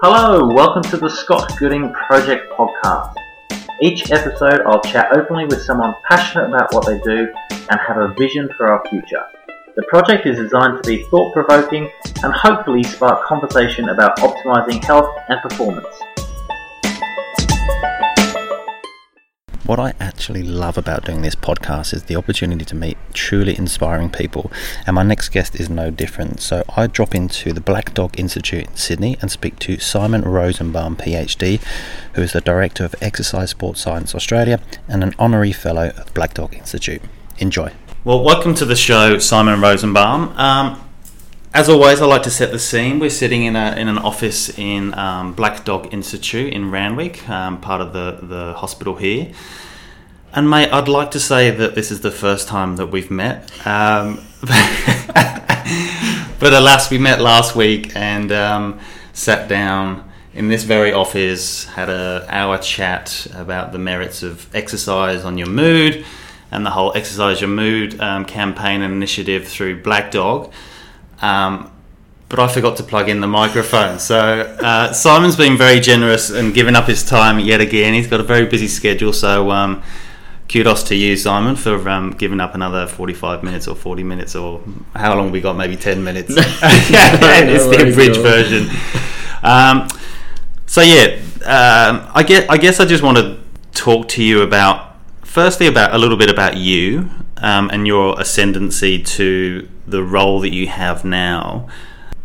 Hello, welcome to the Scott Gooding Project podcast. Each episode, I'll chat openly with someone passionate about what they do and have a vision for our future. The project is designed to be thought provoking and hopefully spark conversation about optimizing health and performance. What I actually love about doing this podcast is the opportunity to meet truly inspiring people, and my next guest is no different. So I drop into the Black Dog Institute in Sydney and speak to Simon Rosenbaum, PhD, who is the Director of Exercise Sports Science Australia and an Honorary Fellow of Black Dog Institute. Enjoy. Well, welcome to the show, Simon Rosenbaum. Um, as always, I like to set the scene. We're sitting in, a, in an office in um, Black Dog Institute in Randwick, um, part of the, the hospital here. And mate, I'd like to say that this is the first time that we've met. Um, but alas, we met last week and um, sat down in this very office, had a hour chat about the merits of exercise on your mood and the whole exercise your mood um, campaign and initiative through Black Dog. Um, but I forgot to plug in the microphone. So uh, Simon's been very generous and given up his time yet again. He's got a very busy schedule, so um, kudos to you, Simon, for um, giving up another forty-five minutes or forty minutes or how long we got? Maybe ten minutes. yeah, no it's the abridged version. Um, so yeah, um, I get. I guess I just want to talk to you about firstly about a little bit about you um, and your ascendancy to the role that you have now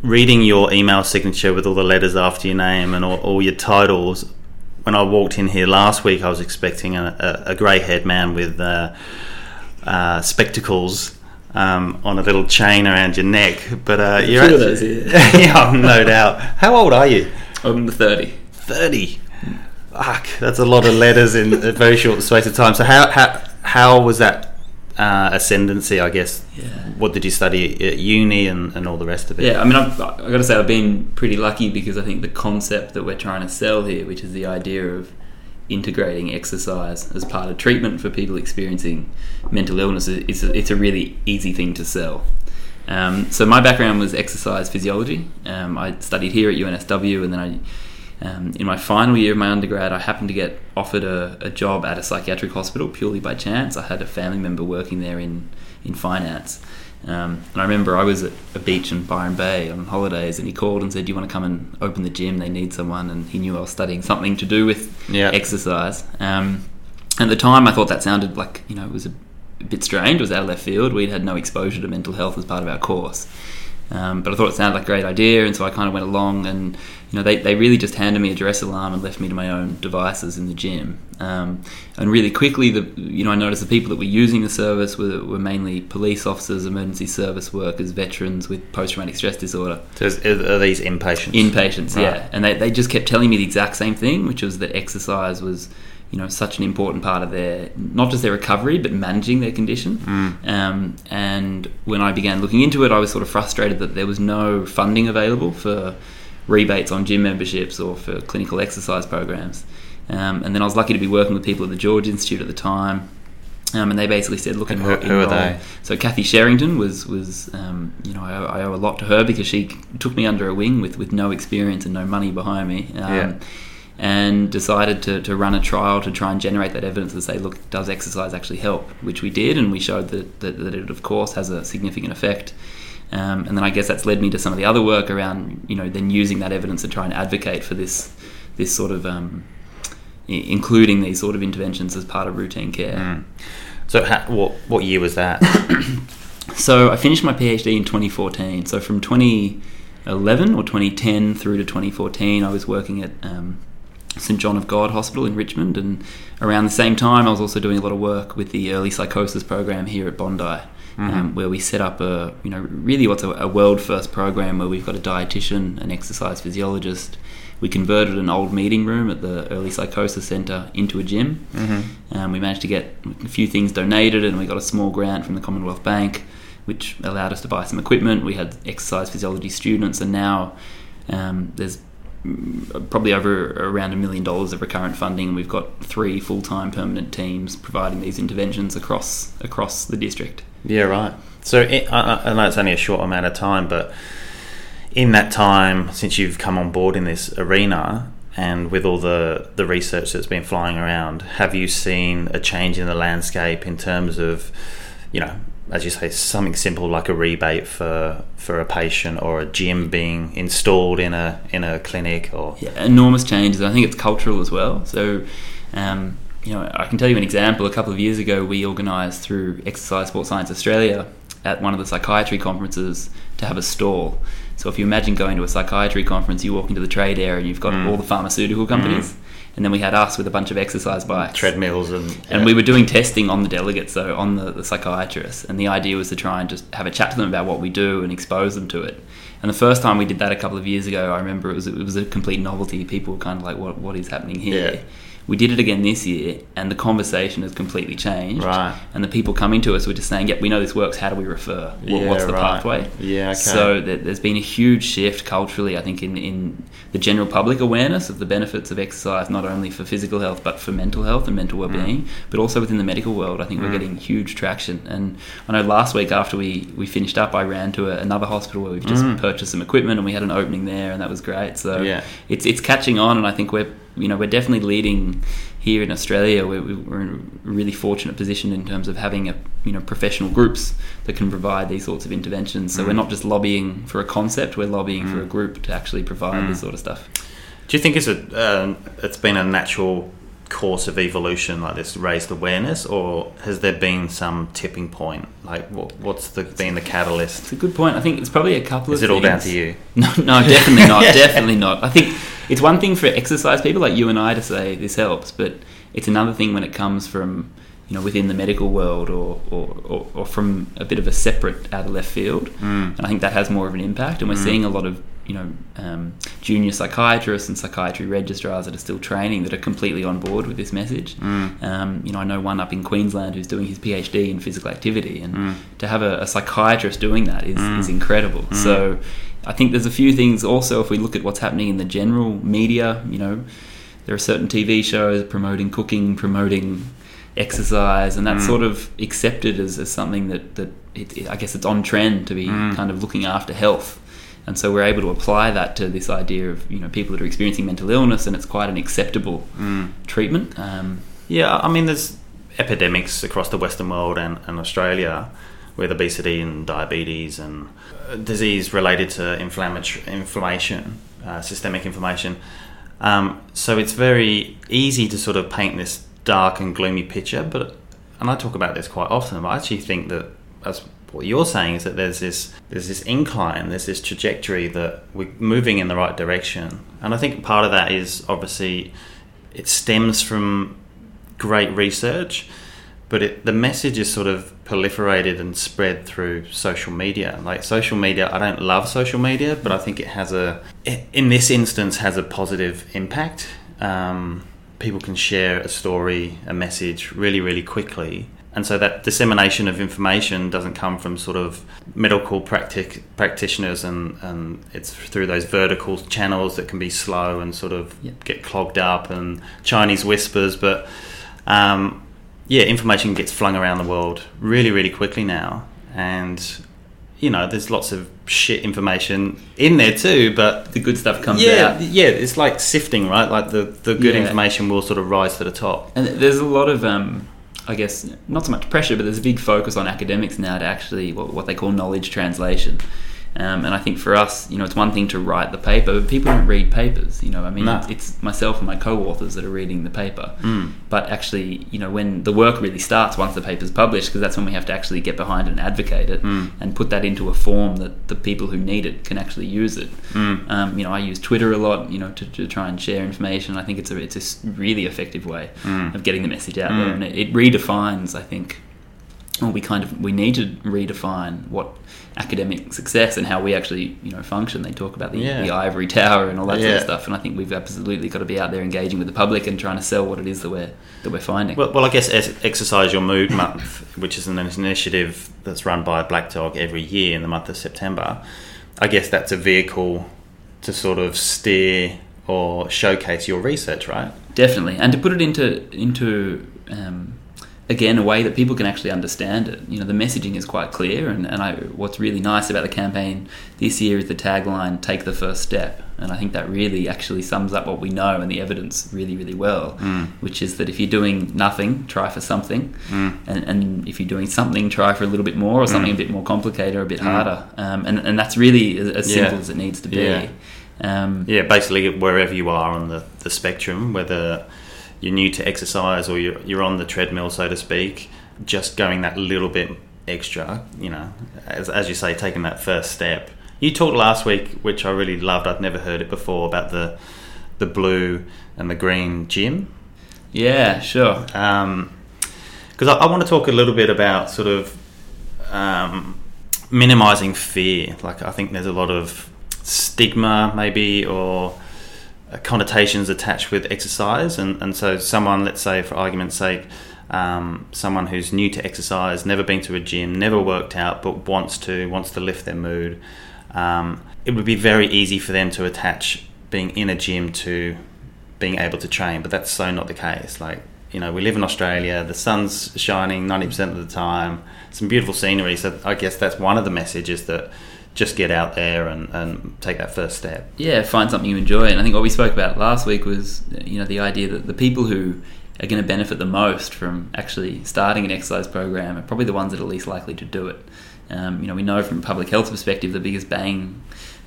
reading your email signature with all the letters after your name and all, all your titles, when I walked in here last week, I was expecting a, a, a grey haired man with uh, uh, spectacles. Um, on a little chain around your neck, but uh, you're Two of those, yeah. yeah, no doubt. How old are you? I'm 30. 30. Fuck, that's a lot of letters in a very short space of time. So how how how was that uh, ascendancy, I guess. Yeah. What did you study at uni and, and all the rest of it? Yeah, I mean, I've, I've got to say, I've been pretty lucky because I think the concept that we're trying to sell here, which is the idea of integrating exercise as part of treatment for people experiencing mental illness, it's a, it's a really easy thing to sell. Um, so my background was exercise physiology. Um, I studied here at UNSW, and then I um, in my final year of my undergrad, I happened to get offered a, a, job at a psychiatric hospital purely by chance. I had a family member working there in, in finance. Um, and I remember I was at a beach in Byron Bay on holidays, and he called and said, "Do you want to come and open the gym? They need someone." And he knew I was studying something to do with exercise. Um, at the time, I thought that sounded like you know it was a, a bit strange. It was out of left field. We'd had no exposure to mental health as part of our course. Um, but I thought it sounded like a great idea, and so I kind of went along. And you know, they, they really just handed me a duress alarm and left me to my own devices in the gym. Um, and really quickly, the you know, I noticed the people that were using the service were, were mainly police officers, emergency service workers, veterans with post traumatic stress disorder. So are these inpatients? Inpatients, right. yeah. And they, they just kept telling me the exact same thing, which was that exercise was you know such an important part of their not just their recovery but managing their condition mm. um, and when I began looking into it I was sort of frustrated that there was no funding available for rebates on gym memberships or for clinical exercise programs um, and then I was lucky to be working with people at the George Institute at the time um, and they basically said, "Look, who, who are they?" So Cathie Sherrington was was um, you know I owe, I owe, a lot to her because she took me under her wing with, with no experience and no money behind me. Um, yeah and decided to, to run a trial to try and generate that evidence and say, look, does exercise actually help? Which we did, and we showed that, that, that it, of course, has a significant effect. Um, and then I guess that's led me to some of the other work around, you know, then using that evidence to try and advocate for this, this sort of, um, including these sort of interventions as part of routine care. Mm. So, how, what what year was that? so I finished my PhD in 2014. So from 2011 or 2010 through to 2014, I was working at um, St John of God Hospital in Richmond, and around the same time, I was also doing a lot of work with the early psychosis program here at Bondi, mm-hmm. um, where we set up a you know really what's a, a, world first program where we've got a dietitian, an exercise physiologist. We converted an old meeting room at the early psychosis centre into a gym. Mm-hmm. Um, we managed to get a few things donated, and we got a small grant from the Commonwealth Bank, which allowed us to buy some equipment. We had exercise physiology students, and now um, there's probably over around a million dollars of recurrent funding. We've got three full time permanent teams providing these interventions across across the district. Yeah, right. So it, I, I know it's only a short amount of time, but in that time since you've come on board in this arena and with all the, the research that's been flying around, have you seen a change in the landscape in terms of, you know, as you say, something simple like a rebate for for a patient or a gym being installed in a in a clinic or yeah, enormous changes. I think it's cultural as well. So, um, you know, I can tell you an example. A couple of years ago, we organised through Exercise Sports Science Australia at one of the psychiatry conferences to have a stall. So if you imagine going to a psychiatry conference, you walk into the trade area and you've got Mm. all the pharmaceutical companies. And then we had us with a bunch of exercise bikes. treadmills and And yeah. we were doing testing on the delegates, so on the, the psychiatrists. And the idea was to try and just have a chat to them about what we do and expose them to it. And the first time we did that a couple of years ago, I remember it was it was a complete novelty. People were kind of like, "What what is happening here?" Yeah. We did it again this year, and the conversation has completely changed. Right. And the people coming to us were just saying, "Yep, we know this works. How do we refer? What, Yeah, what's the right. pathway?" Yeah, okay. So there, there's been a huge shift culturally, I think, in, in the general public awareness of the benefits of exercise, not only for physical health but for mental health and mental well-being, but also within the medical world. I think we're Mm. getting huge traction. And I know last week after we, we finished up, I ran to a, another hospital where we've just Mm. purchased some equipment and we had an opening there, and that was great. So Yeah. it's it's catching on, and I think we're you know we're definitely leading here in Australia. We're, we're in a really fortunate position in terms of having a you know professional groups that can provide these sorts of interventions. So Mm. we're not just lobbying for a concept; we're lobbying for Mm. a group to actually provide Mm. this sort of stuff. Do you think it's a um, it's been a natural course of evolution like this raised awareness, or has there been some tipping point? Like, what, what's the been the catalyst? It's a good point. I think it's probably a couple Is of is it all down to you? No, no, definitely not. Definitely not. I think it's one thing for exercise people like you and I to say this helps, but it's another thing when it comes from you know within the medical world or or, or, or from a bit of a separate out of left field. Mm. And I think that has more of an impact. And we're Mm. seeing a lot of you know um, junior psychiatrists and psychiatry registrars that are still training that are completely on board with this message. Mm. Um, you know, I know one up in Queensland who's doing his PhD in physical activity, and Mm. to have a, a psychiatrist doing that is, Mm. is incredible. Mm. So I think there's a few things also if we look at what's happening in the general media, you know, there are certain TV shows promoting cooking, promoting exercise, and that's Mm. sort of accepted as, as something that, that it, it- I guess it's on trend to be Mm. kind of looking after health. And so we're able to apply that to this idea of you know people that are experiencing mental illness, and it's quite an acceptable Mm. treatment. Um, Yeah, I mean, there's epidemics across the Western world and, and Australia with obesity and diabetes and disease related to inflammatory inflammation, uh, systemic inflammation. Um, so it's very easy to sort of paint this dark and gloomy picture. But and I talk about this quite often. But I actually think that as what you're saying is that there's this there's this incline, there's this trajectory that we're moving in the right direction. And I think part of that is obviously it stems from great research, but it, the message is sort of proliferated and spread through social media. Like social media, I don't love social media, but I think it has a, in this instance, has a positive impact. Um, people can share a story, a message really, really quickly. And so that dissemination of information doesn't come from sort of medical practic- practitioners, and, and it's through those vertical channels that can be slow and sort of get clogged up and Chinese whispers. But um, yeah, information gets flung around the world really, really quickly now. And, you know, there's lots of shit information in there too, but the good stuff comes yeah, out. yeah, it's like sifting, right? Like the, the good Yeah. information will sort of rise to the top. And there's a lot of, um, I guess, not so much pressure, but there's a big focus on academics now to actually what, what they call knowledge translation. Um, and I think for us, you know, it's one thing to write the paper, but people don't read papers. You know, I mean, No. it's myself and my co-authors that are reading the paper. Mm. But actually, you know, when the work really starts once the paper's published, because that's when we have to actually get behind and advocate it Mm. and put that into a form that the people who need it can actually use it. Mm. Um, you know, I use Twitter a lot, you know, to, to try and share information. I think it's a it's a really effective way Mm. of getting the message out Mm. there, and it, it redefines. I think, well, we kind of we need to redefine what academic success and how we actually you know function. They talk about the, Yeah. the ivory tower and all that sort of stuff, and I think we've absolutely got to be out there engaging with the public and trying to sell what it is that we're that we're finding. Well, well, I guess es- Exercise Your Mood Month, which is an initiative that's run by Black Dog every year in the month of September, I guess that's a vehicle to sort of steer or showcase your research, right? Definitely, and to put it into into um, again a way that people can actually understand it. You know, the messaging is quite clear, and, and I, what's really nice about the campaign this year is the tagline "Take the first step," and I think that really actually sums up what we know and the evidence really, really well. Mm. Which is that if you're doing nothing, try for something, Mm. and, and if you're doing something, try for a little bit more or something Mm. a bit more complicated or a bit harder, um, and and that's really as, as Yeah. simple as it needs to be. Yeah. Um, Yeah, basically wherever you are on the, the spectrum, whether you're new to exercise or you're, you're on the treadmill, so to speak, just going that little bit extra, you know, as, as you say, taking that first step. You talked last week, which I really loved, I'd never heard it before, about the, the blue and the green gym. yeah, sure. Because I, I want to talk a little bit about sort of um, minimizing fear. Like, I think there's a lot of stigma, maybe, or connotations attached with exercise. And, and so, someone, let's say, for argument's sake, um, someone who's new to exercise, never been to a gym, never worked out, but wants to, wants to lift their mood, um, it would be very easy for them to attach being in a gym to being able to train, but that's so not the case. Like, you know, we live in Australia, the sun's shining 90% of the time, some beautiful scenery. So I guess that's one of the messages that just get out there and, and take that first step. yeah, find something you enjoy. And I think what we spoke about last week was, you know, the idea that the people who are going to benefit the most from actually starting an exercise program are probably the ones that are least likely to do it. Um, you know, we know from a public health perspective, the biggest bang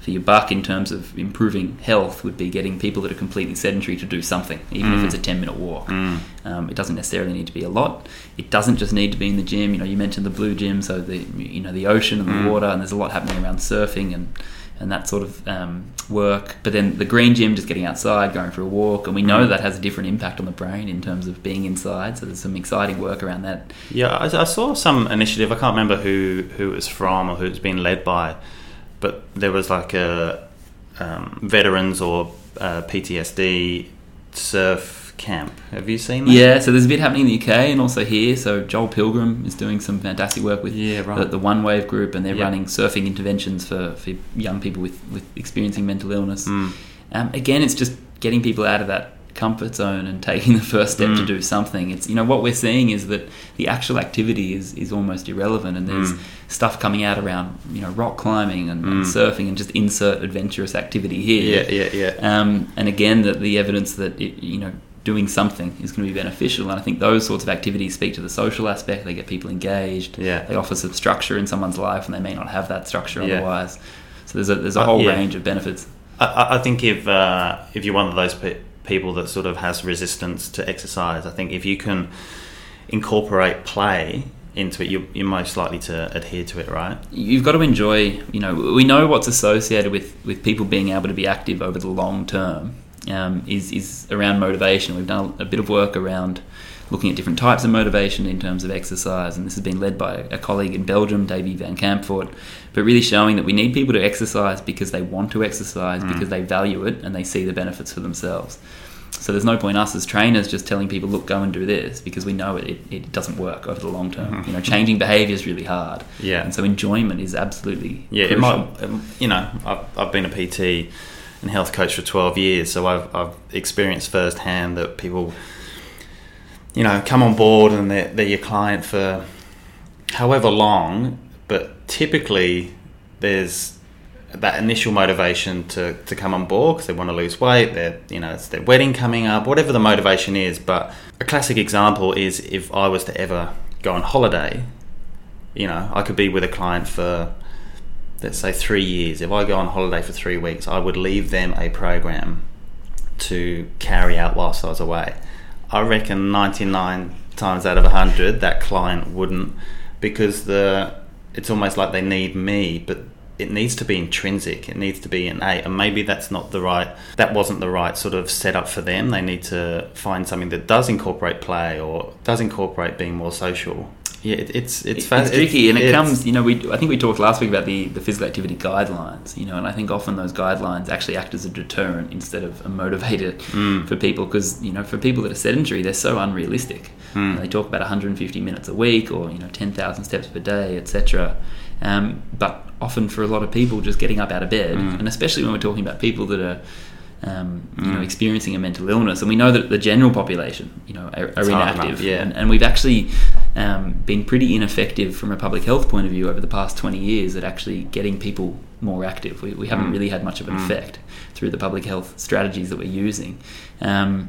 for your buck in terms of improving health would be getting people that are completely sedentary to do something, even if Mm. it's a 10 minute walk. Mm. Um, it doesn't necessarily need to be a lot. It doesn't just need to be in the gym. You know, you mentioned the blue gym, so the you know the ocean and the Mm. water, and there's a lot happening around surfing and and that sort of um, work. But then the green gym, just getting outside, going for a walk, and we know Mm. that has a different impact on the brain in terms of being inside. So there's some exciting work around that. Yeah, I, I saw some initiative. I can't remember who who it was from or who it's been led by, but there was like a um, veterans or uh, PTSD surf camp. Have you seen that? Yeah, so there's a bit happening in the UK and also here. So Joel Pilgrim is doing some fantastic work with Yeah, right. the, the One Wave group, and they're Yeah. running surfing interventions for, for young people with, with experiencing mental illness. Mm. Um, again, it's just getting people out of that comfort zone and taking the first step to Mm. do something. It's you know what we're seeing is that the actual activity is is almost irrelevant, and there's Mm. stuff coming out around you know rock climbing and, and Mm. surfing and just insert adventurous activity here. Yeah, yeah, yeah. Um, and again, that the evidence that it, you know doing something is going to be beneficial, and I think those sorts of activities speak to the social aspect. They get people engaged. Yeah. They offer some structure in someone's life, and they may not have that structure Yeah. otherwise. So there's a there's a Uh, whole yeah. range of benefits. I- I, I think if uh, if you're one of those pe- people that sort of has resistance to exercise, I think if you can incorporate play into it, you, you're most likely to adhere to it, right? you've got to enjoy you know we know what's associated with with people being able to be active over the long term um, is is around motivation we've done a bit of work around looking at different types of motivation in terms of exercise and this has been led by a colleague in Belgium Davy Vancampfort but really showing that we need people to exercise because they want to exercise Mm. because they value it and they see the benefits for themselves so there's no point us as trainers just telling people, look, go and do this because we know it, it, doesn't work over the long term. You know, changing behaviour is really hard. Yeah. And so enjoyment is absolutely Yeah, it might. um, You know, I've, I've been a PT and health coach for twelve years, so I've I've experienced firsthand that people, you know, come on board and they're they're your client for however long, but typically there's that initial motivation to, to come on board because they want to lose weight. They're you know it's their wedding coming up, whatever the motivation is. But a classic example is if I was to ever go on holiday, you know, I could be with a client for let's say three years. If I go on holiday for three weeks, I would leave them a program to carry out whilst I was away. I reckon 99 times out of 100 that client wouldn't because the it's almost like they need me, but it needs to be intrinsic. It needs to be innate, and maybe that's not the right. That wasn't the right sort of setup for them. They need to find something that does incorporate play or does incorporate being more social. Yeah, it, it's it's It's, fa- it's tricky, and it it's- comes. You know, we I think we talked last week about the, the physical activity guidelines. You know, and I think often those guidelines actually act as a deterrent instead of a motivator Mm. for people because you know for people that are sedentary, they're so unrealistic. Mm. You know, they talk about 150 minutes a week or you know 10,000 steps per day, etc. Um, but often for a lot of people, just getting up out of bed, Mm. and especially when we're talking about people that are um, you know, experiencing a mental illness, and we know that the general population, you know, are, are inactive, enough, yeah. and, and we've actually um, been pretty ineffective from a public health point of view over the past 20 years at actually getting people more active. We, we haven't Mm. really had much of an Mm. effect through the public health strategies that we're using. Um,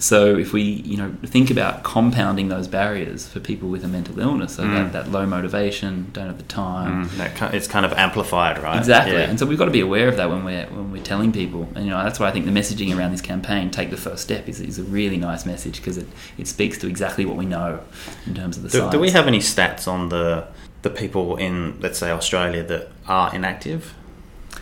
so if we, you know, think about compounding those barriers for people with a mental illness, so Mm. that, that low motivation, don't have the time, Mm, that it's kind of amplified, right? Exactly, Yeah. and so we've got to be aware of that when we're when we're telling people, and you know that's why I think the messaging around this campaign, "Take the First Step," is, is a really nice message because it, it speaks to exactly what we know in terms of the Do, science. do we have any stats on the the people in, let's say, Australia that are inactive?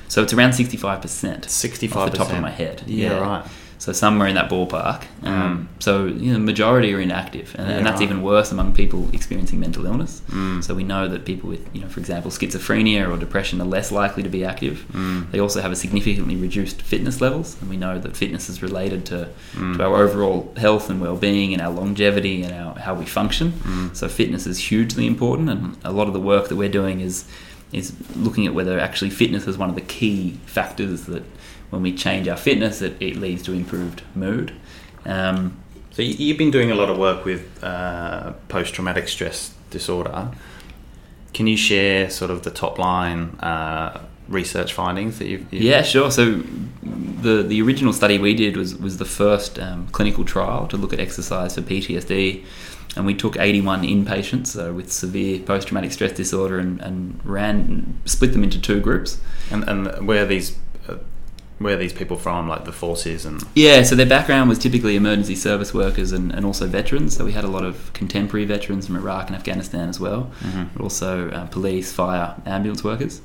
So it's around sixty five percent. Sixty-five off the top of my head. Yeah, right. So somewhere in that ballpark. Um, So you know, the majority are inactive, and, Yeah, and that's right. even worse among people experiencing mental illness. Mm. So we know that people with, you know, for example, schizophrenia or depression are less likely to be active. Mm. They also have a significantly reduced fitness levels, and we know that fitness is related to, Mm. to our overall health and well-being and our longevity and our, how we function. Mm. So fitness is hugely important, and a lot of the work that we're doing is is looking at whether actually fitness is one of the key factors that when we change our fitness, it, it leads to improved mood. Um, So you- you've been doing a lot of work with uh, post-traumatic stress disorder. Can you share sort of the top line uh, research findings that you've? you've Yeah, sure. So the the original study we did was was the first um, clinical trial to look at exercise for PTSD, and we took 81 inpatients so with severe post traumatic stress disorder and, and ran split them into two groups. And, and where these uh, where are these people from? Like the forces and Yeah, so their background was typically emergency service workers and, and also veterans. So we had a lot of contemporary veterans from Iraq and Afghanistan as well, but also uh, police, fire, ambulance workers.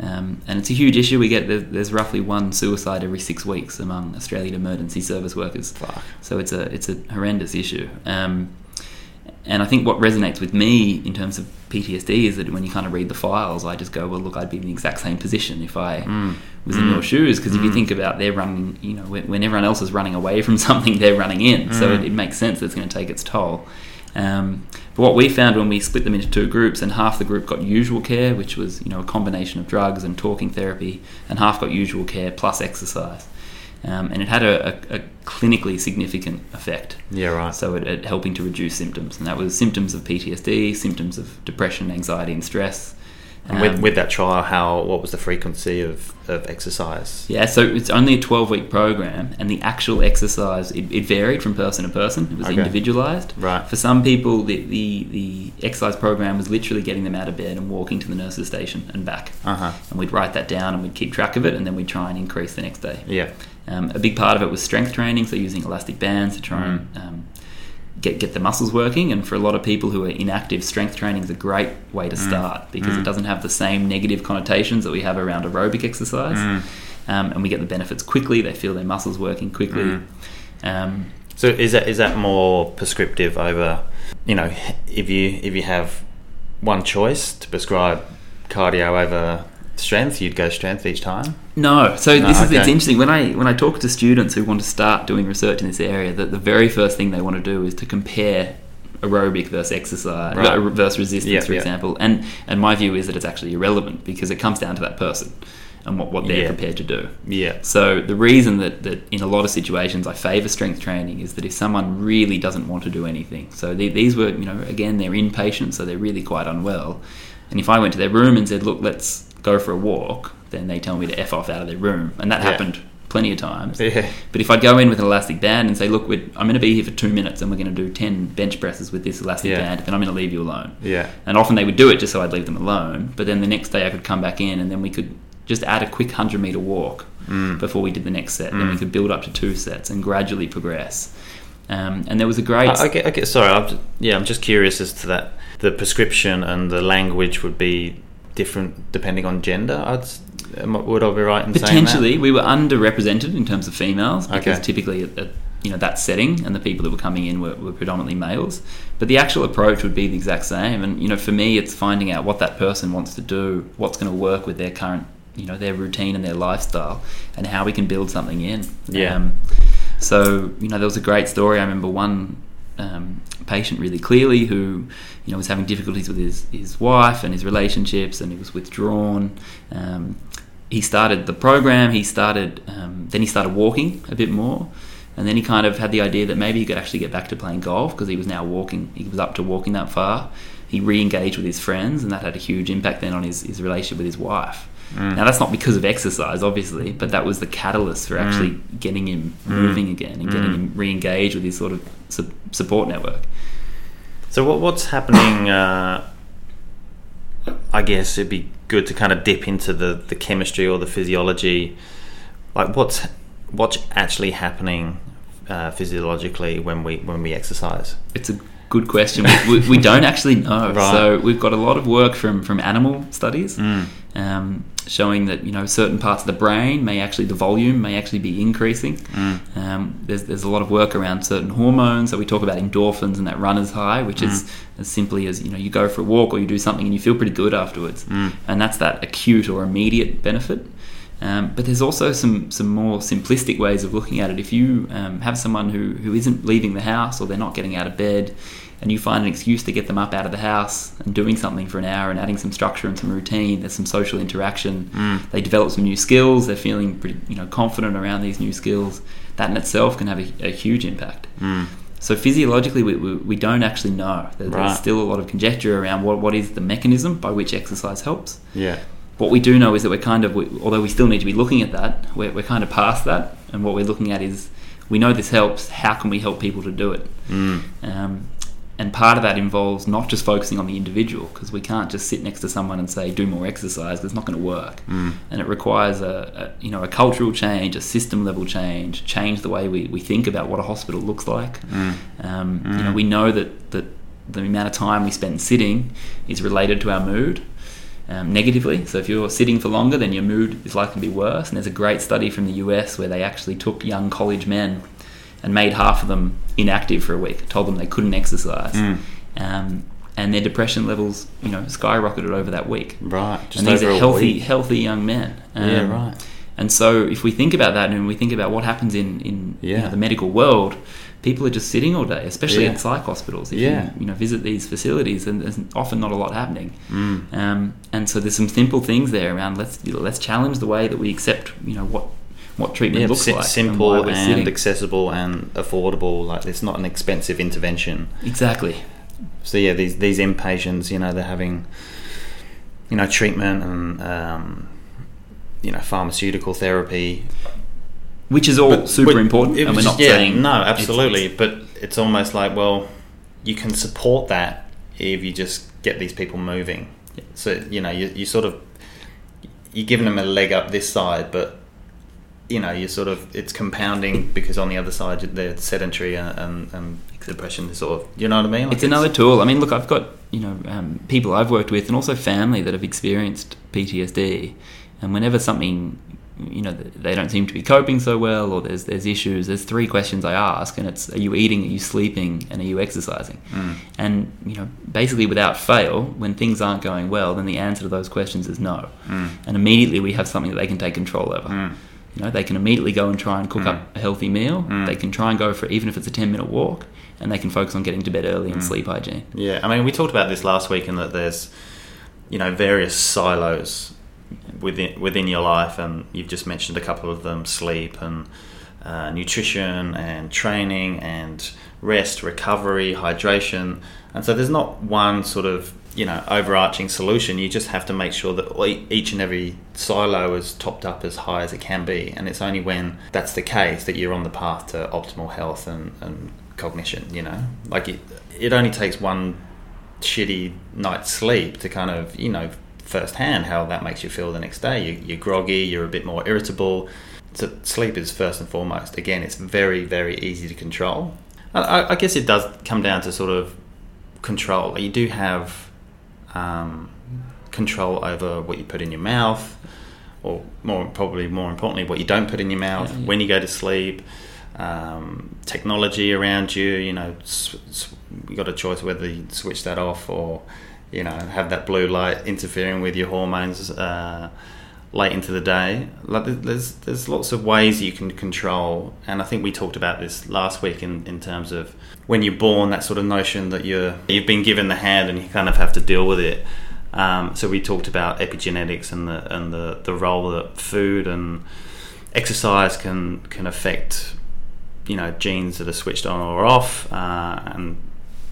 Um, and it's a huge issue. We get there- there's roughly one suicide every six weeks among Australian emergency service workers. Fuck. So it's a it's a horrendous issue. Um, and I think what resonates with me in terms of PTSD is that when you kind of read the files, I just go, well, look, I'd be in the exact same position if I Mm. was in your shoes. Because if you think about they're running, you know, when, when everyone else is running away from something, they're running in. So Mm. it, it makes sense that it's going to take its toll. Um, but what we found when we split them into two groups, and half the group got usual care, which was you know a combination of drugs and talking therapy, and half got usual care plus exercise, um, and it had a, a, a clinically significant effect. yeah, right. So it, it helping to reduce symptoms, and that was symptoms of PTSD, symptoms of depression, anxiety, and stress. And with, Um, with that trial, how what was the frequency of, of exercise? yeah, so it's only a 12 week program, and the actual exercise it, it varied from person to person. It was Okay. individualized. Right. For some people, the, the, the exercise program was literally getting them out of bed and walking to the nurse's station and back. Uh huh. And we'd write that down and we'd keep track of it, and then we'd try and increase the next day. Yeah. Um, a big part of it was strength training, so using elastic bands to try and um, get get the muscles working. And for a lot of people who are inactive, strength training is a great way to start because it doesn't have the same negative connotations that we have around aerobic exercise, um, and we get the benefits quickly. They feel their muscles working quickly. Um, So is that is that more prescriptive over, you know, if you if you have one choice to prescribe cardio over strength, you'd go strength each time. No, so No, this is it's interesting when I when I talk to students who want to start doing research in this area. That the very first thing they want to do is to compare aerobic versus exercise Right. uh, versus resistance, Yeah, for yeah. example. And and my view is that it's actually irrelevant because it comes down to that person and what, what they're Yeah. prepared to do. Yeah. So the reason that, that in a lot of situations I favour strength training is that if someone really doesn't want to do anything, so the, these were you know again they're inpatient, so they're really quite unwell, and if I went to their room and said, look, let's go for a walk, then they tell me to f off out of their room, and that Yeah. happened plenty of times. Yeah. But if I go in with an elastic band and say, look, we're, I'm going to be here for two minutes and we're going to do 10 bench presses with this elastic Yeah. band, then I'm going to leave you alone. Yeah. And often they would do it just so I'd leave them alone. But then the next day I could come back in and then we could just add a quick 100 meter walk Mm. before we did the next set. Then we could build up to two sets and gradually progress. Um, and there was a great. I, I get, I get, sorry, I'm just, yeah, I'm just curious as to that. The prescription and the language would be different depending on gender. I'd, s- am I- would I be right in saying that? Potentially, we were underrepresented in terms of females because Okay. typically at, at you know that setting and the people that were coming in were, were predominantly males. But the actual approach would be the exact same. And you know, for me, it's finding out what that person wants to do, what's going to work with their current, you know, their routine and their lifestyle, and how we can build something in. Yeah. Um, so you know, there was a great story. I remember one um, patient really clearly who you know was having difficulties with his, his wife and his relationships, and he was withdrawn. Um, he started the program. He started um, then he started walking a bit more, and then he kind of had the idea that maybe he could actually get back to playing golf because he was now walking. He was up to walking that far. He re-engaged with his friends, and that had a huge impact then on his, his relationship with his wife. Mm. Now that's not because of exercise, obviously, but that was the catalyst for actually getting him moving again and getting Mm. him re-engaged with his sort of su- support network. So what, what's happening? Uh, I guess it'd be good to kind of dip into the, the chemistry or the physiology. Like what's what's actually happening uh, physiologically when we when we exercise? It's a good question. we, we, we don't actually know. Right. So we've got a lot of work from from animal studies. Mm. Um, showing that you know certain parts of the brain may actually the volume may actually be increasing. Mm. Um, there's there's a lot of work around certain hormones. So we talk about endorphins and that runner's high, which is Mm. as simply as you know you go for a walk or you do something and you feel pretty good afterwards, Mm. and that's that acute or immediate benefit. Um, but there's also some some more simplistic ways of looking at it. If you um, have someone who, who isn't leaving the house or they're not getting out of bed, and you find an excuse to get them up out of the house and doing something for an hour and adding some structure and some routine, there's some social interaction. Mm. They develop some new skills. They're feeling pretty you know confident around these new skills. That in itself can have a, a huge impact. Mm. So physiologically, we, we, we don't actually know. There- There's Right. still a lot of conjecture around what, what is the mechanism by which exercise helps Yeah. what we do know is that we're kind of, we, although we still need to be looking at that, we're, we're kind of past that. And what we're looking at is, we know this helps. How can we help people to do it? Mm. Um, and part of that involves not just focusing on the individual, because we can't just sit next to someone and say, "Do more exercise." It's not going to work. Mm. And it requires a, a, you know, a cultural change, a system level change, change the way we, we think about what a hospital looks like. Mm. Um, You know, we know that, that the amount of time we spend sitting is related to our mood um, negatively. So if you're sitting for longer, then your mood is likely to be worse. And there's a great study from the US where they actually took young college men and made half of them inactive for a week, told them they couldn't exercise. Mm. Um, and their depression levels, you know, skyrocketed over that week. Right. Just and these are healthy, week. healthy young men. yeah. Um, Right. and so, if we think about that and we think about what happens in, in you know, the medical world, people are just sitting all day, especially Yeah. in psych hospitals. If Yeah. you, you know, visit these facilities, and there's often not a lot happening. Mm. Um, and so, there's some simple things there around let's let's challenge the way that we accept, you know, what what treatment Yeah, looks like, simple why and, accessible and affordable. Like it's not an expensive intervention. exactly. So yeah, these these inpatients, you know, they're having, you know, treatment and um, you know, pharmaceutical therapy. Which is all But- super important, and we're not yeah, saying no, absolutely. it's- but it's almost like well, you can support that if you just get these people moving. So you know, you you sort of you're giving them a leg up this side, but you know, you sort of it's compounding because on the other side they're sedentary and, and, and depression is sort of you know what I mean? Like it's another tool. I mean, look, I've got you know um, people I've worked with, and also family that have experienced PTSD, and whenever something you know they don't seem to be coping so well, or there's there's issues, there's three questions I ask, and it's: Are you eating? Are you sleeping? And are you exercising? Mm. And you know, basically, without fail, when things aren't going well, then the answer to those questions is no, Mm. and immediately we have something that they can take control over. Mm. You know, they can immediately go and try and cook Mm. up a healthy meal. Mm. They can try and go for even if it's a ten minute walk, and they can focus on getting to bed early and Mm. sleep hygiene. Yeah, I mean, we talked about this last week, and that there's, you know, various silos within within your life, and you've just mentioned a couple of them: sleep and uh, nutrition, and training, and rest, recovery, hydration. And so, there's not one sort of you know overarching solution. You just have to make sure that each and every silo is topped up as high as it can be, and it's only when that's the case that you're on the path to optimal health and, and cognition. You know, like it, it only takes one shitty night's sleep to kind of you know firsthand how that makes you feel the next day. You, you're groggy, you're a bit more irritable. So sleep is first and foremost. Again, it's very very easy to control. I- I, guess it does come down to sort of control. You do have um, control over what you put in your mouth, or more probably more importantly, what you don't put in your mouth Yeah, yeah. when you go to sleep. Um, technology around you, you know, you got a choice whether you switch that off or, you know, have that blue light interfering with your hormones uh, late into the day. Like there's there's lots of ways you can control, and I think we talked about this last week in, in terms of when you're born, that sort of notion that you're you've been given the hand and you kind of have to deal with it. Um, so we talked about epigenetics and the and the, the role that food and exercise can can affect you know genes that are switched on or off, uh, and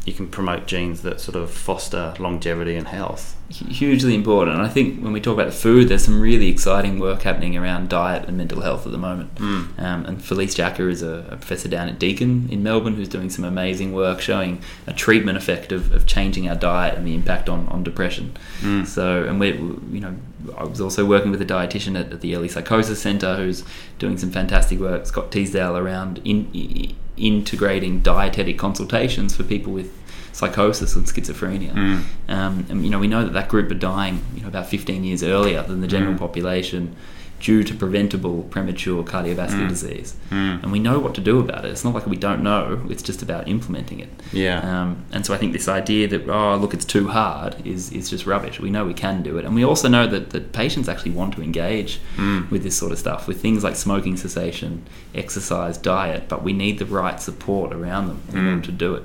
you can promote genes that sort of foster longevity and health. hugely important. And I think when we talk about the food, there's some really exciting work happening around diet and mental health at the moment. Mm. Um, and Felice Jacka is a, a, professor down at Deakin in Melbourne who's doing some amazing work showing a treatment effect of, of changing our diet and the impact on, on depression. Mm. So, and we, you know, I was also working with a dietitian at, at the Early Psychosis Centre who's doing some fantastic work, Scott Teasdale, around in, integrating dietetic consultations for people with psychosis and schizophrenia. Mm. Um, and you know, we know that that group are dying, you know, about 15 years earlier than the general Mm. population due to preventable premature cardiovascular Mm. disease. Mm. And we know what to do about it. It's not like we don't know. It's just about implementing it. Yeah. Um, and so I think this idea that oh look it's too hard is is just rubbish. We know we can do it, and we also know that that patients actually want to engage Mm. with this sort of stuff, with things like smoking cessation, exercise, diet. But we need the right support around them in Mm. order to do it.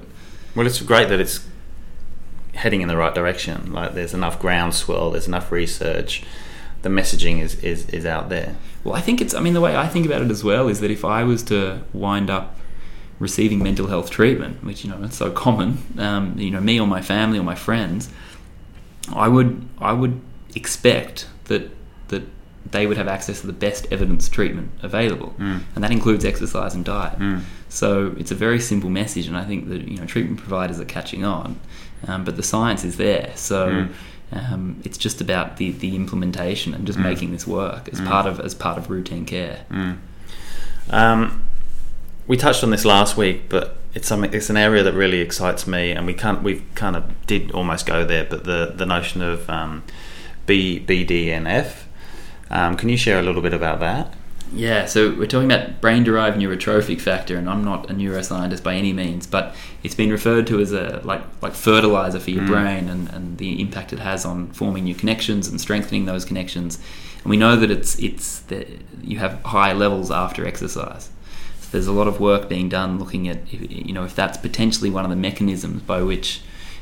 Well, it's great that it's heading in the right direction. Like there's enough groundswell, there's enough research. The messaging is, is, is out there. Well, I think it's. I mean, the way I think about it as well is that if I was to wind up receiving mental health treatment, which you know it's so common, um, you know, me or my family or my friends, I would I would expect that that they would have access to the best evidence treatment available, Mm. and that includes exercise and diet. Mm. So it's a very simple message, and I think that you know treatment providers are catching on, um, but the science is there. So Mm. Um, it's just about the, the implementation and just Mm. making this work as Mm. part of as part of routine care. Mm. Um, we touched on this last week, but it's something. It's an area that really excites me, and we can't. We kind of did almost go there, but the the notion of um, B, BDNF. Um, can you share a little bit about that? Yeah, so we're talking about brain derived neurotrophic factor, and I'm not a neuroscientist by any means, but it's been referred to as a like like fertilizer for your Mm. brain and, and the impact it has on forming new connections and strengthening those connections. And we know that it's it's that you have high levels after exercise. So there's a lot of work being done looking at you know if that's potentially one of the mechanisms by which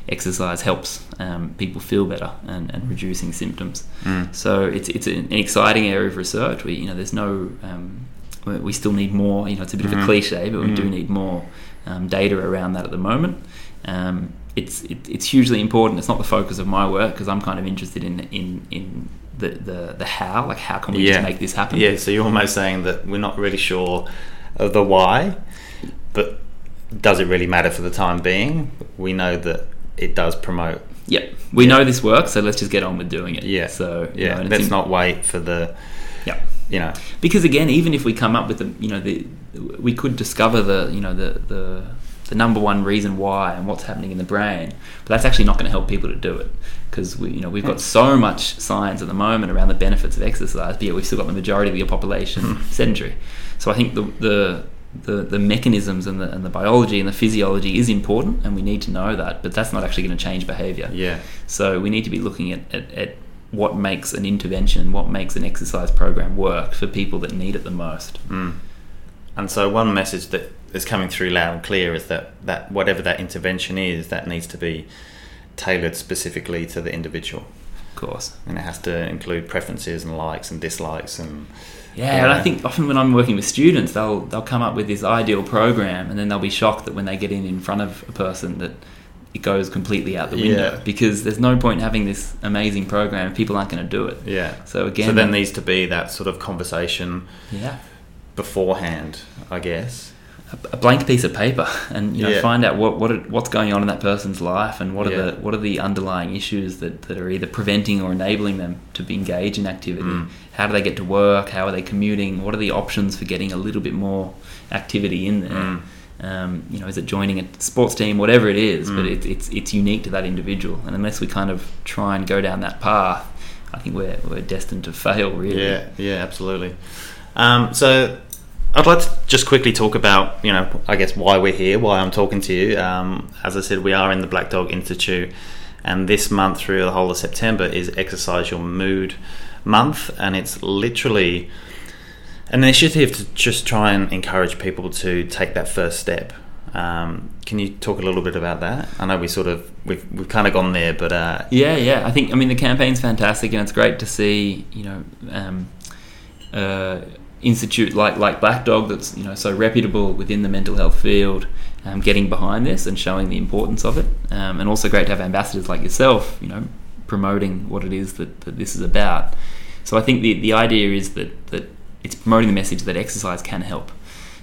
exercise helps um, people feel better and, and reducing symptoms. Mm. So it's it's an exciting area of research. We you know there's no um, we- still need more. You know it's a bit of Mhm. a cliche, but we do Mhm. need more um, data around that at the moment. Um, it's it, it's hugely important. It's not the focus of my work because I'm kind of interested in in in the, the, the how, like how can we just make this happen? Yeah, so you're almost saying that we're not really sure of the why, but does it really matter for the time being? We know that it does promote. Yep. We Yeah. know this works, so let's just get on with doing it. Yeah. So you Yeah, know, let's not wait for the. Yeah. You know. because again, even if we come up with the, you know, the, we could discover the, you know, the, the, the number one reason why and what's happening in the brain, but that's actually not going to help people to do it because we, you know, we've got hmm. so much science at the moment around the benefits of exercise, but yet we've still got the majority of your population hmm. sedentary. So I think the, the the, the mechanisms and the, and the biology and the physiology is important and we need to know that but that's not actually going to change behavior Yeah. so we need to be looking at, at, at what makes an intervention, what makes an exercise program work for people that need it the most. Mm. And so one message that is coming through loud and clear is that, that whatever that intervention is, that needs to be tailored specifically to the individual. Of course. And it has to include preferences and likes and dislikes and Yeah, and I think often when I'm working with students, they'll they'll come up with this ideal program, and then they'll be shocked that when they get in in front of a person that it goes completely out the window Yeah. because there's no point in having this amazing program if people aren't going to do it. yeah. So again, so then needs to be that sort of conversation yeah, beforehand, I guess. A, blank piece of paper, and you know, Yeah. find out what what it, what's going on in that person's life, and what are Yeah. the what are the underlying issues that, that are either preventing or enabling them to be engage in activity. Mm. How do they get to work? How are they commuting? What are the options for getting a little bit more activity in there? Mm. Um, you know, is it joining a sports team, whatever it is? But Mm. it, it's it's unique to that individual, and unless we kind of try and go down that path, I think we're we're destined to fail. Really. Yeah, yeah, absolutely. Um, so I'd like to just quickly talk about, you know, I guess why we're here, why I'm talking to you. Um, as I said, we are in the Black Dog Institute, and this month through the whole of September is Exercise Your Mood Month, and it's literally an initiative to just try and encourage people to take that first step. Um, can you talk a little bit about that? I know we sort of we've we've kind of gone there, but uh, Yeah, yeah. I think I mean the campaign's fantastic, and it's great to see you know um, uh, institute like like Black Dog that's you know so reputable within the mental health field, um, getting behind this and showing the importance of it, um, and also great to have ambassadors like yourself, you know, promoting what it is that, that this is about. So I think the the idea is that that it's promoting the message that exercise can help.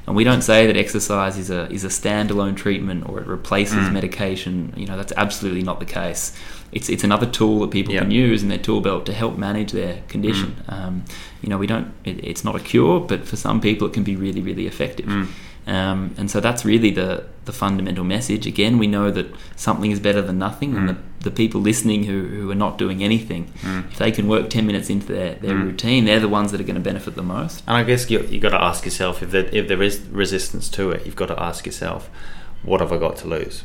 And we don't say that exercise is a is a standalone treatment or it replaces Mm. medication. You know, that's absolutely not the case. It's it's another tool that people Yep. can use in their tool belt to help manage their condition. Um, you know, we don't. It, it's not a cure, but for some people, it can be really really effective. Mm. Um, and so that's really the the fundamental message. Again, we know that something is better than nothing, and Mm. the, the people listening who, who are not doing anything, Mm. if they can work ten minutes into their, their Mm. routine, they're the ones that are going to benefit the most. And I guess you you got to ask yourself if there, if there is resistance to it, you've got to ask yourself, what have I got to lose?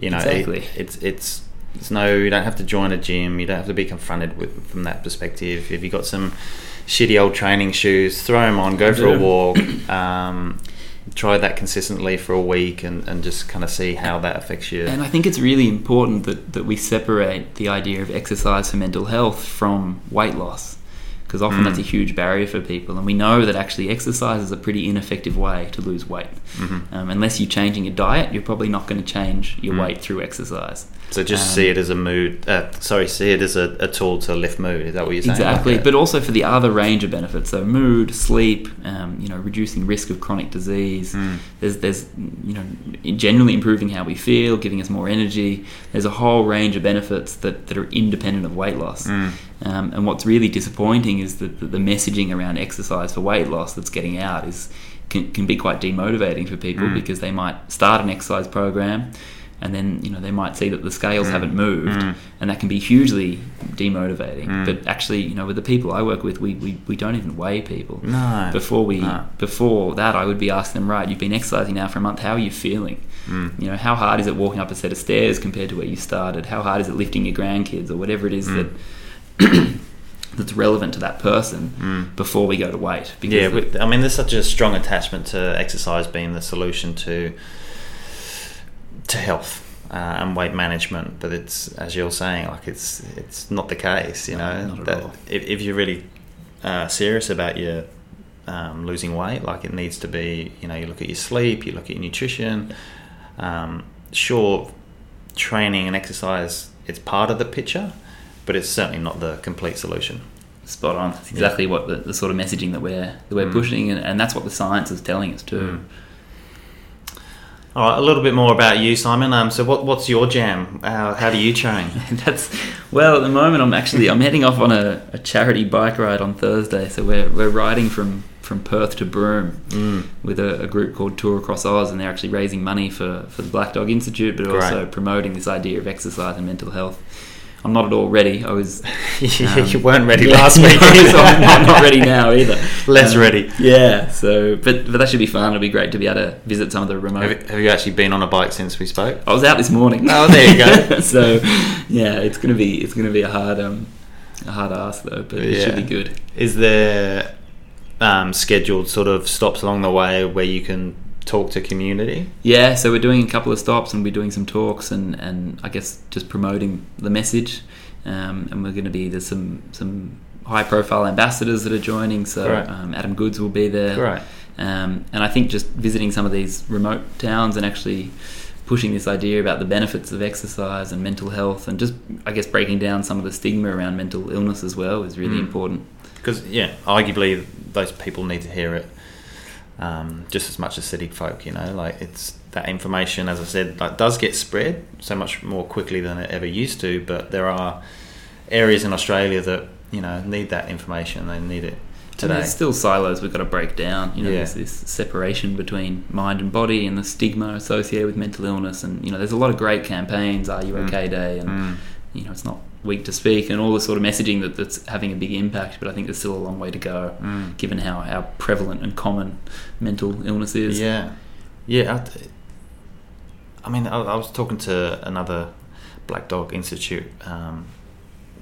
You know, it- it's it's it's no, you don't have to join a gym. You don't have to be confronted with from that perspective. If you've got some shitty old training shoes, throw them on, go for a walk. Um, try that consistently for a week and, and just kind of see how that affects you. And I think it's really important that, that we separate the idea of exercise for mental health from weight loss. Because often Mm. that's a huge barrier for people. And we know that actually exercise is a pretty ineffective way to lose weight. Mhm. Um, unless you're changing your diet, you're probably not going to change your Mm. weight through exercise. So just Um, see it as a mood. Uh, sorry, see it as a, a tool to lift mood. Is that what you're saying? Exactly, Like but also for the other range of benefits, so mood, sleep, um, you know, reducing risk of chronic disease. Mm. There's, there's, you know, generally improving how we feel, giving us more energy. There's a whole range of benefits that, that are independent of weight loss. Mm. Um, and what's really disappointing is that the, the messaging around exercise for weight loss that's getting out is can, can be quite demotivating for people Mm. because they might start an exercise program and then you know they might see that the scales Mm. haven't moved Mm. and that can be hugely demotivating Mm. but actually you know with the people I work with we, we, we don't even weigh people No. before we No. before that I would be asking them right you've been exercising now for a month how are you feeling Mm. you know how hard is it walking up a set of stairs compared to where you started how hard is it lifting your grandkids or whatever it is Mm. that that's relevant to that person Mm. before we go to weight because Yeah, the- I mean, there's such a strong attachment to exercise being the solution to to health uh, and weight management. But it's as you're saying, like it's it's not the case. You No, know, not at that all. if, if you're really uh, serious about your um, losing weight, like it needs to be. You know, you look at your sleep, you look at your nutrition. Um, sure, training and exercise it's part of the picture, but it's certainly not the complete solution. spot on that's exactly what the, the sort of messaging that we're that we're Mm. pushing and, and that's what the science is telling us too Mm. All right, a little bit more about you, Simon. Um, so, what, what's your jam? How, how do you train? That's well. At the moment, I'm actually I'm heading off on a, a charity bike ride on Thursday. So we're we're riding from from Perth to Broome Mm. with a, a group called Tour Across Oz, and they're actually raising money for for the Black Dog Institute, but Great. also promoting this idea of exercise and mental health. I'm not at all ready. I was um, you weren't ready yeah, last week. so I'm, I'm not ready now either. Less Um, ready. Yeah. So, but but that should be fun. It'll be great to be able to visit some of the remote. Have, you- have you actually been on a bike since we spoke? I was out this morning. Oh, there you go. so, yeah, it's gonna be it's gonna be a hard um a hard ask though, but it should be good. Is there um, scheduled sort of stops along the way where you can talk to community? Yeah, so we're doing a couple of stops and we're doing some talks and, and I guess just promoting the message. Um, and we're going to be there's some some high profile ambassadors that are joining. So Great. um, Adam Goodes will be there. Great. Um, and I think just visiting some of these remote towns and actually pushing this idea about the benefits of exercise and mental health and just I guess breaking down some of the stigma around mental illness as well is really Mm. important. Because yeah, arguably those people need to hear it um, just as much as city folk. You know, like it's that information, as I said, like does get spread so much more quickly than it ever used to. But there are areas in Australia that you know need that information. They need it And today. there's still silos we've got to break down. You know, Yeah. there's this separation between mind and body and the stigma associated with mental illness. And, you know, there's a lot of great campaigns, Are You Mm. OK Day, and, Mm. you know, it's not weak to speak and all the sort of messaging that, that's having a big impact. But I think there's still a long way to go, Mm. given how, how prevalent and common mental illness is. Yeah, yeah. I, I mean, I, I was talking to another Black Dog Institute um,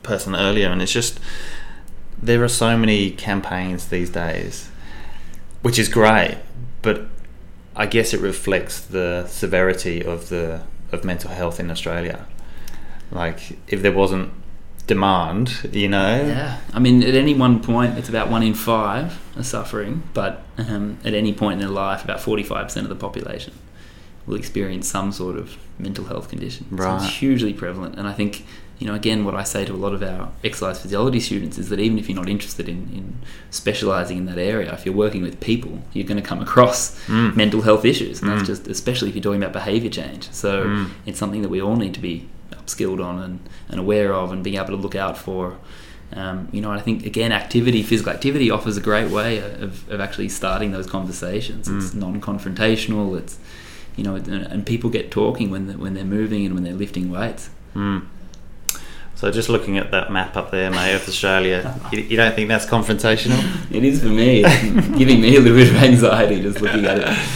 person earlier, and it's just there are so many campaigns these days, which is great, but I guess it reflects the severity of the of mental health in Australia. Like, if there wasn't demand, you know, Yeah, I mean, at any one point, it's about one in five are suffering, but um, at any point in their life, about 45% of the population will experience some sort of mental health condition. So Right. it's hugely prevalent. And I think, you know, again, what I say to a lot of our exercise physiology students is that even if you're not interested in, in specializing in that area, if you're working with people, you're going to come across Mm. mental health issues. And Mm. that's just, especially if you're talking about behavior change. So Mm. it's something that we all need to be upskilled on and, and aware of and being able to look out for. Um, you know, I think again, activity, physical activity, offers a great way of, of actually starting those conversations. It's Mm. non-confrontational. It's you know, and, and people get talking when they're, when they're moving and when they're lifting weights. Mm. So just looking at that map up there, mate, of Australia, you, you don't think that's confrontational? It is for me, it's giving me a little bit of anxiety just looking at it.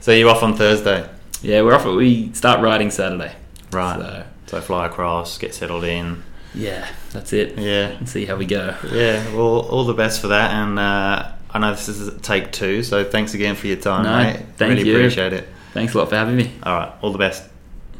So you're off on Thursday, Yeah, we're off. We start riding Saturday. right? So So fly across, get settled in. yeah, that's it. Yeah, And see how we go. yeah. Well, all the best for that, and uh, I know this is take two, so thanks again for your time, No, mate. thank really you. appreciate it. Thanks a lot for having me. All right, all the best.